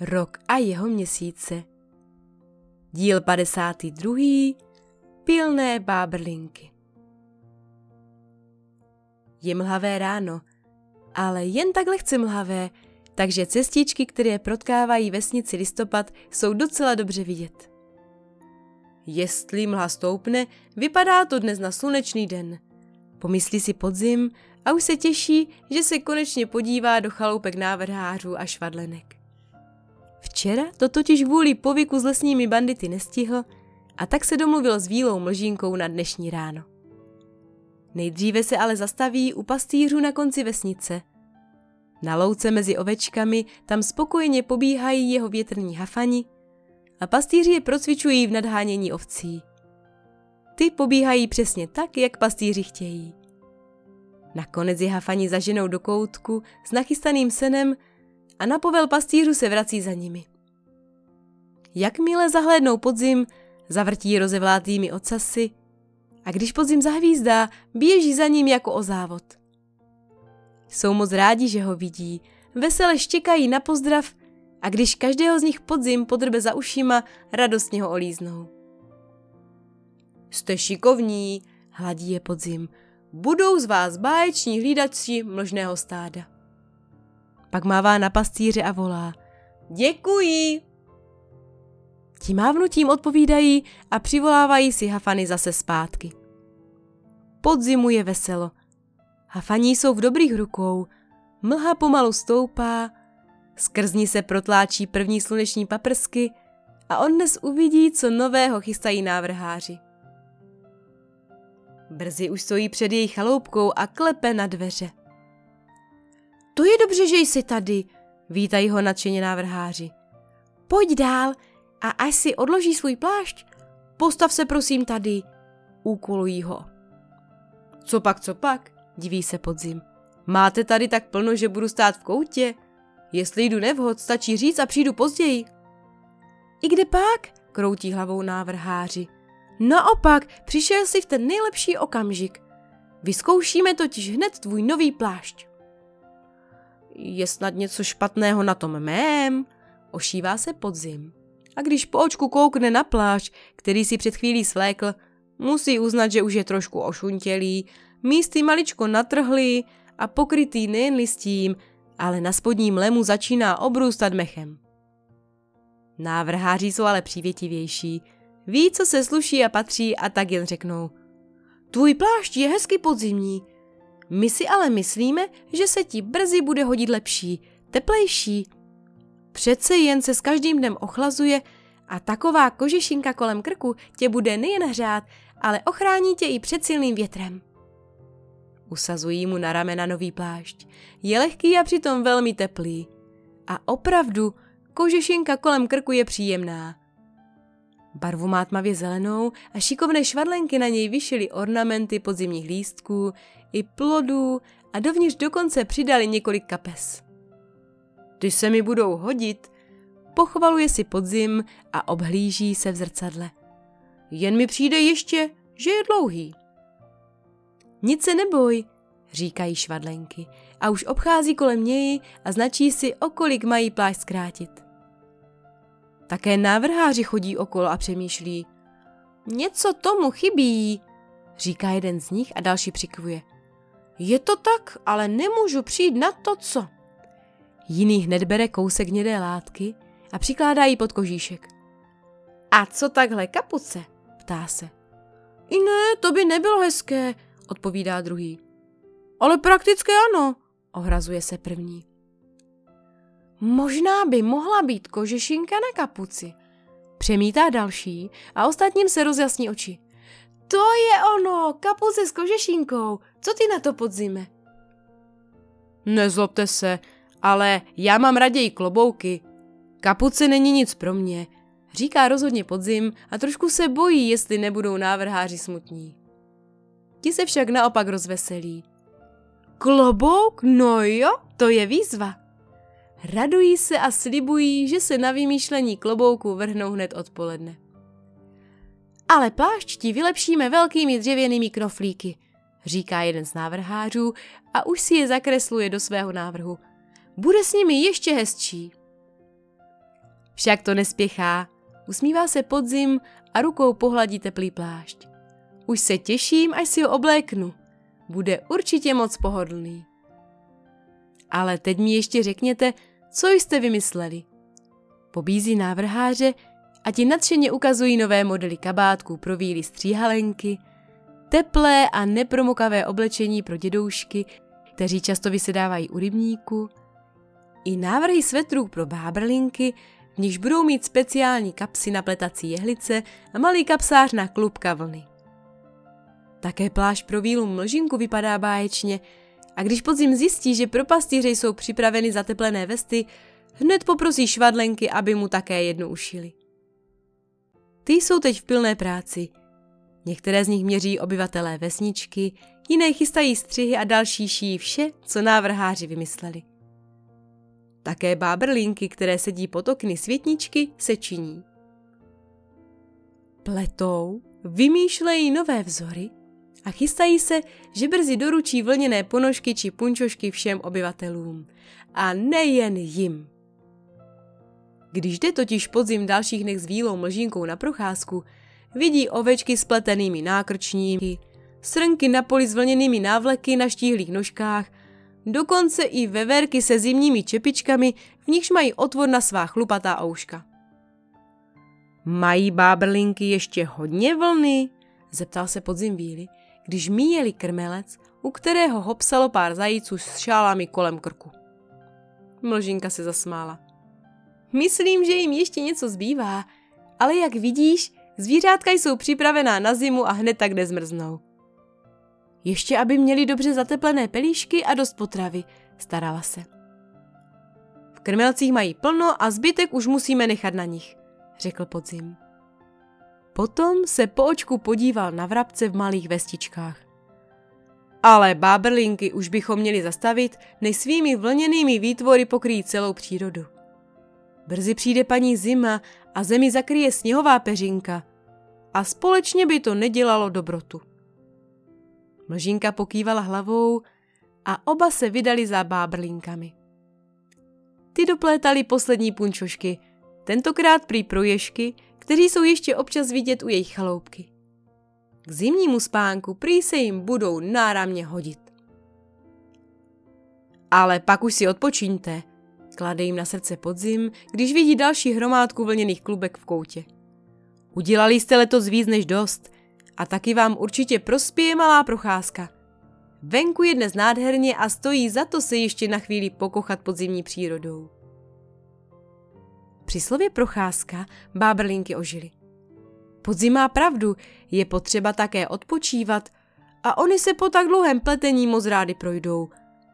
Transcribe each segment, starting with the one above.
Rok a jeho měsíce. Díl 52. Pilné bábrlinky. Je mlhavé ráno, ale jen tak lehce mlhavé, takže cestičky, které protkávají vesnici listopad, jsou docela dobře vidět. Jestli mlha stoupne, vypadá to dnes na slunečný den. Pomyslí si podzim a už se těší, že se konečně podívá do chaloupek návrhářů a švadlenek. Včera to totiž kvůli povyku s lesními bandity nestihl a tak se domluvil s Vílou mlžínkou na dnešní ráno. Nejdříve se ale zastaví u pastýřů na konci vesnice. Na louce mezi ovečkami tam spokojeně pobíhají jeho větrní hafani a pastýři je procvičují v nadhánění ovcí. Ty pobíhají přesně tak, jak pastýři chtějí. Nakonec je hafani zaženou do koutku s nachystaným senem a na povel pastýřů se vrací za nimi. Jakmile zahlédnou podzim, zavrtí rozevlátými ocasy a když podzim zahvízdá, běží za ním jako o závod. Jsou moc rádi, že ho vidí, vesele štěkají na pozdrav a když každého z nich podzim podrbe za ušima, radostně ho olíznou. Jste šikovní, hladí je podzim, budou z vás báječní hlídači mlžného stáda. Pak mává na pastýře a volá. Děkuji! Ti mávnutím odpovídají a přivolávají si hafany zase zpátky. Podzimu je veselo. Hafaní jsou v dobrých rukou, mlha pomalu stoupá, skrz ní se protláčí první sluneční paprsky a on dnes uvidí, co nového chystají návrháři. Brzy už stojí před její chaloupkou a klepe na dveře. To je dobře, že jsi tady, vítají ho nadšeně návrháři. Pojď dál a až si odloží svůj plášť, postav se prosím tady, úkolují ho. Co pak, co pak, diví se podzim. Máte tady tak plno, že budu stát v koutě? Jestli jdu nevhod, stačí říct a přijdu později. I kde pak? kroutí hlavou návrháři. Naopak, přišel si v ten nejlepší okamžik. Vyzkoušíme totiž hned tvůj nový plášť. Je snad něco špatného na tom mém? Ošívá se podzim. A když po očku koukne na plášť, který si před chvílí svlékl, musí uznat, že už je trošku ošuntělý, místy maličko natrhlý a pokrytý nejen listím, ale na spodním lemu začíná obrůstat mechem. Návrháři jsou ale přívětivější, ví, co se sluší a patří a tak jen řeknou. Tvůj plášť je hezky podzimní, my si ale myslíme, že se ti brzy bude hodit lepší, teplejší. Přece jen se s každým dnem ochlazuje a taková kožešinka kolem krku tě bude nejen hřát, ale ochrání tě i před silným větrem. Usazují mu na ramena nový plášť. Je lehký a přitom velmi teplý. A opravdu, kožešinka kolem krku je příjemná. Barvu má tmavě zelenou a šikovné švadlenky na něj vyšily ornamenty podzimních lístků i plodů a dovnitř dokonce přidali několik kapes. Ty se mi budou hodit, pochvaluje si podzim a obhlíží se v zrcadle. Jen mi přijde ještě, že je dlouhý. Nic se neboj, říkají švadlenky a už obchází kolem něj a značí si, o kolik mají plášť zkrátit. Také návrháři chodí okolo a přemýšlí. Něco tomu chybí, říká jeden z nich a další přikvuje. Je to tak, ale nemůžu přijít na to, co. Jiný hned bere kousek hnědé látky a přikládá ji pod kožíšek. A co takhle kapuce? ptá se. I ne, to by nebylo hezké, odpovídá druhý. Ale praktické ano, ohrazuje se první. Možná by mohla být kožešinka na kapuci. Přemítá další a ostatním se rozjasní oči. To je ono, kapuce s kožešinkou. Co ty na to podzime? Nezlobte se, ale já mám raději klobouky. Kapuce není nic pro mě, říká rozhodně podzim a trošku se bojí, jestli nebudou návrháři smutní. Ti se však naopak rozveselí. Klobouk? No jo, to je výzva. Radují se a slibují, že se na vymýšlení klobouku vrhnou hned odpoledne. Ale plášť vylepšíme velkými dřevěnými knoflíky, říká jeden z návrhářů a už si je zakresluje do svého návrhu. Bude s nimi ještě hezčí. Však to nespěchá. Usmívá se podzim a rukou pohladí teplý plášť. Už se těším, až si ho obléknu. Bude určitě moc pohodlný. Ale teď mi ještě řekněte, co jste vymysleli. Pobízí návrháře a ti nadšeně ukazují nové modely kabátků pro víly stříhalenky, teplé a nepromokavé oblečení pro dědoušky, kteří často vysedávají u rybníku, i návrhy svetrů pro bábrlinky, v nichž budou mít speciální kapsy na pletací jehlice a malý kapsář na klubka vlny. Také pláž pro vílu mlžinku vypadá báječně a když podzim zjistí, že pro pastýře jsou připraveny zateplené vesty, hned poprosí švadlenky, aby mu také jednu ušili. Ty jsou teď v pilné práci. Některé z nich měří obyvatelé vesničky, jiné chystají střihy a další šijí vše, co návrháři vymysleli. Také bábrlinky, které sedí pod okny světničky, se činí. Pletou, vymýšlejí nové vzory a chystají se, že brzy doručí vlněné ponožky či punčošky všem obyvatelům. A nejen jim. Když jde totiž podzim dalších nech s vílou mlžínkou na procházku, vidí ovečky s pletenými nákrčníky, srnky na poli s vlněnými návleky na štíhlých nožkách, dokonce i veverky se zimními čepičkami, v nichž mají otvor na svá chlupatá ouška. Mají bábrlinky ještě hodně vlny? zeptal se podzim víly, když míjeli krmelec, u kterého hopsalo pár zajíců s šálami kolem krku. Mlžinka se zasmála. Myslím, že jim ještě něco zbývá, ale jak vidíš, zvířátka jsou připravená na zimu a hned tak nezmrznou. Ještě aby měli dobře zateplené pelíšky a dost potravy, starala se. V krmelcích mají plno a zbytek už musíme nechat na nich, řekl podzim. Potom se po očku podíval na vrabce v malých vestičkách. Ale bábrlinky už bychom měli zastavit, než svými vlněnými výtvory pokryjí celou přírodu. Brzy přijde paní zima a zemi zakryje sněhová peřinka. A společně by to nedělalo dobrotu. Mlžinka pokývala hlavou a oba se vydali za bábrlinkami. Ty doplétali poslední punčošky, tentokrát prý pro ježky, kteří jsou ještě občas vidět u jejich chaloupky. K zimnímu spánku prý se jim budou náramně hodit. Ale pak už si odpočíňte, klade jim na srdce podzim, když vidí další hromádku vlněných klubek v koutě. Udělali jste letos víc než dost a taky vám určitě prospěje malá procházka. Venku je dnes nádherně a stojí za to se ještě na chvíli pokochat podzimní přírodou. Při slově procházka bábrlinky ožily. Podzim má pravdu, je potřeba také odpočívat a oni se po tak dlouhém pletení moc rády projdou,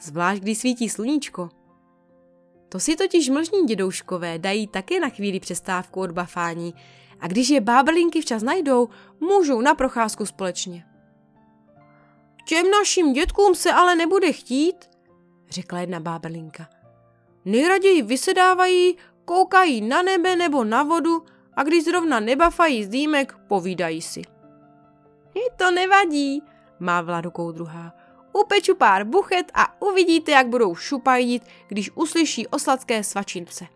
zvlášť když svítí sluníčko. To si totiž mlžní dědouškové dají také na chvíli přestávku od bafání a když je bábrlinky včas najdou, můžou na procházku společně. Těm našim dětkům se ale nebude chtít, řekla jedna bábrlinka. Nejraději vysedávají, koukají na nebe nebo na vodu a když zrovna nebafají z dýmek, povídají si. Je to nevadí, mávla rukou druhá. Upeču pár buchet a uvidíte, jak budou šupajdit, když uslyší o sladké svačince.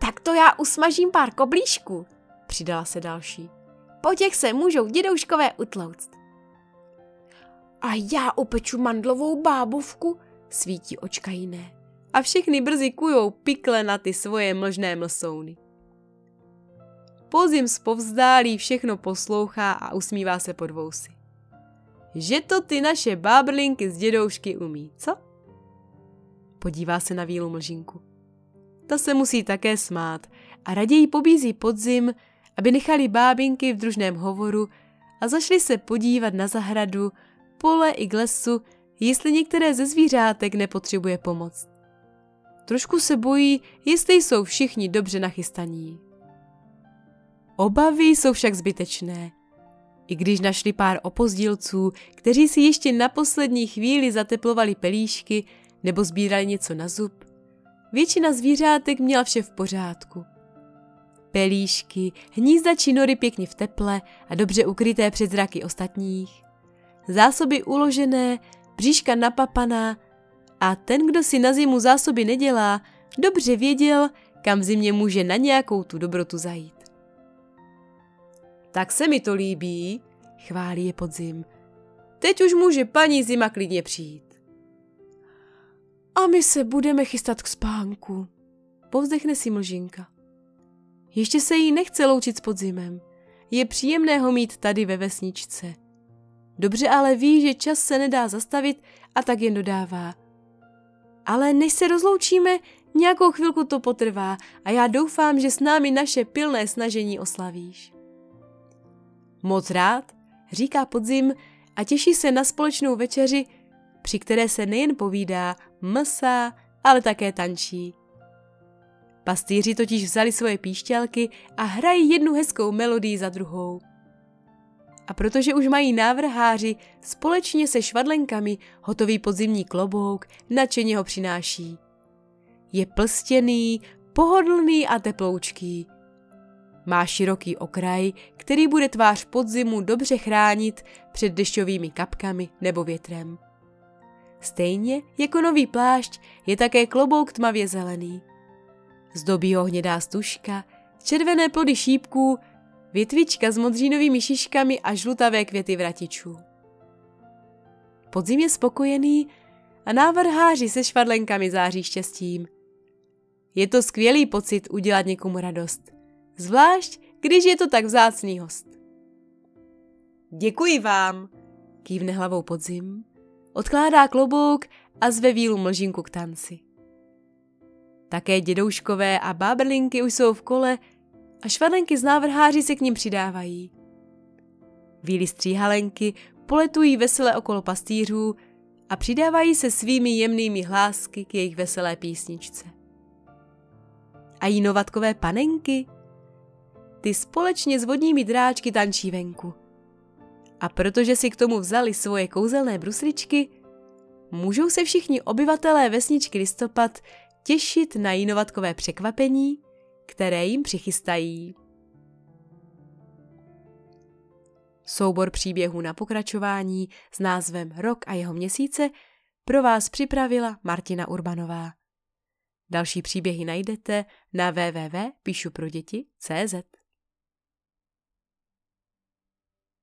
Tak to já usmažím pár koblíšků, přidala se další. Po těch se můžou dědouškové utlouct. A já upeču mandlovou bábovku, svítí očka jiné. A všechny brzy kujou pikle na ty svoje mlžné mlsouny. Pozim zpovzdálí všechno poslouchá a usmívá se pod vousy že to ty naše bábrlinky z dědoušky umí, co? Podívá se na vílu mlžinku. Ta se musí také smát a raději pobízí podzim, aby nechali bábinky v družném hovoru a zašli se podívat na zahradu, pole i k lesu, jestli některé ze zvířátek nepotřebuje pomoc. Trošku se bojí, jestli jsou všichni dobře nachystaní. Obavy jsou však zbytečné. I když našli pár opozdilců, kteří si ještě na poslední chvíli zateplovali pelíšky nebo sbírali něco na zub, většina zvířátek měla vše v pořádku. Pelíšky, hnízda či nory pěkně v teple a dobře ukryté před zraky ostatních, zásoby uložené, bříška napapaná a ten, kdo si na zimu zásoby nedělá, dobře věděl, kam zimě může na nějakou tu dobrotu zajít. Tak se mi to líbí, chválí je podzim. Teď už může paní zima klidně přijít. A my se budeme chystat k spánku, povzdechne si mlžinka. Ještě se jí nechce loučit s podzimem. Je příjemné ho mít tady ve vesničce. Dobře ale ví, že čas se nedá zastavit a tak jen dodává. Ale než se rozloučíme, nějakou chvilku to potrvá a já doufám, že s námi naše pilné snažení oslavíš. Moc rád, říká podzim a těší se na společnou večeři, při které se nejen povídá, msá, ale také tančí. Pastýři totiž vzali svoje píšťalky a hrají jednu hezkou melodii za druhou. A protože už mají návrháři, společně se švadlenkami hotový podzimní klobouk nadšeně ho přináší. Je plstěný, pohodlný a teploučký. Má široký okraj, který bude tvář podzimu dobře chránit před dešťovými kapkami nebo větrem. Stejně jako nový plášť je také klobouk tmavě zelený. Zdobí ho hnědá stužka, červené plody šípků, větvička s modřínovými šiškami a žlutavé květy vratičů. Podzim je spokojený a návrháři se švadlenkami září štěstím. Je to skvělý pocit udělat někomu radost. Zvlášť, když je to tak vzácný host. Děkuji vám, kývne hlavou podzim, odkládá klobouk a zve vílu mlžinku k tanci. Také dědouškové a báberlinky už jsou v kole a švadenky z návrháři se k ním přidávají. Víly stříhalenky poletují vesele okolo pastýřů a přidávají se svými jemnými hlásky k jejich veselé písničce. A jínovatkové panenky? Ty společně s vodními dráčky tančí venku. A protože si k tomu vzali svoje kouzelné brusličky, můžou se všichni obyvatelé vesničky listopad těšit na jínovatkové překvapení, které jim přichystají. Soubor příběhů na pokračování s názvem Rok a jeho měsíce pro vás připravila Martina Urbanová. Další příběhy najdete na www.píšuproděti.cz.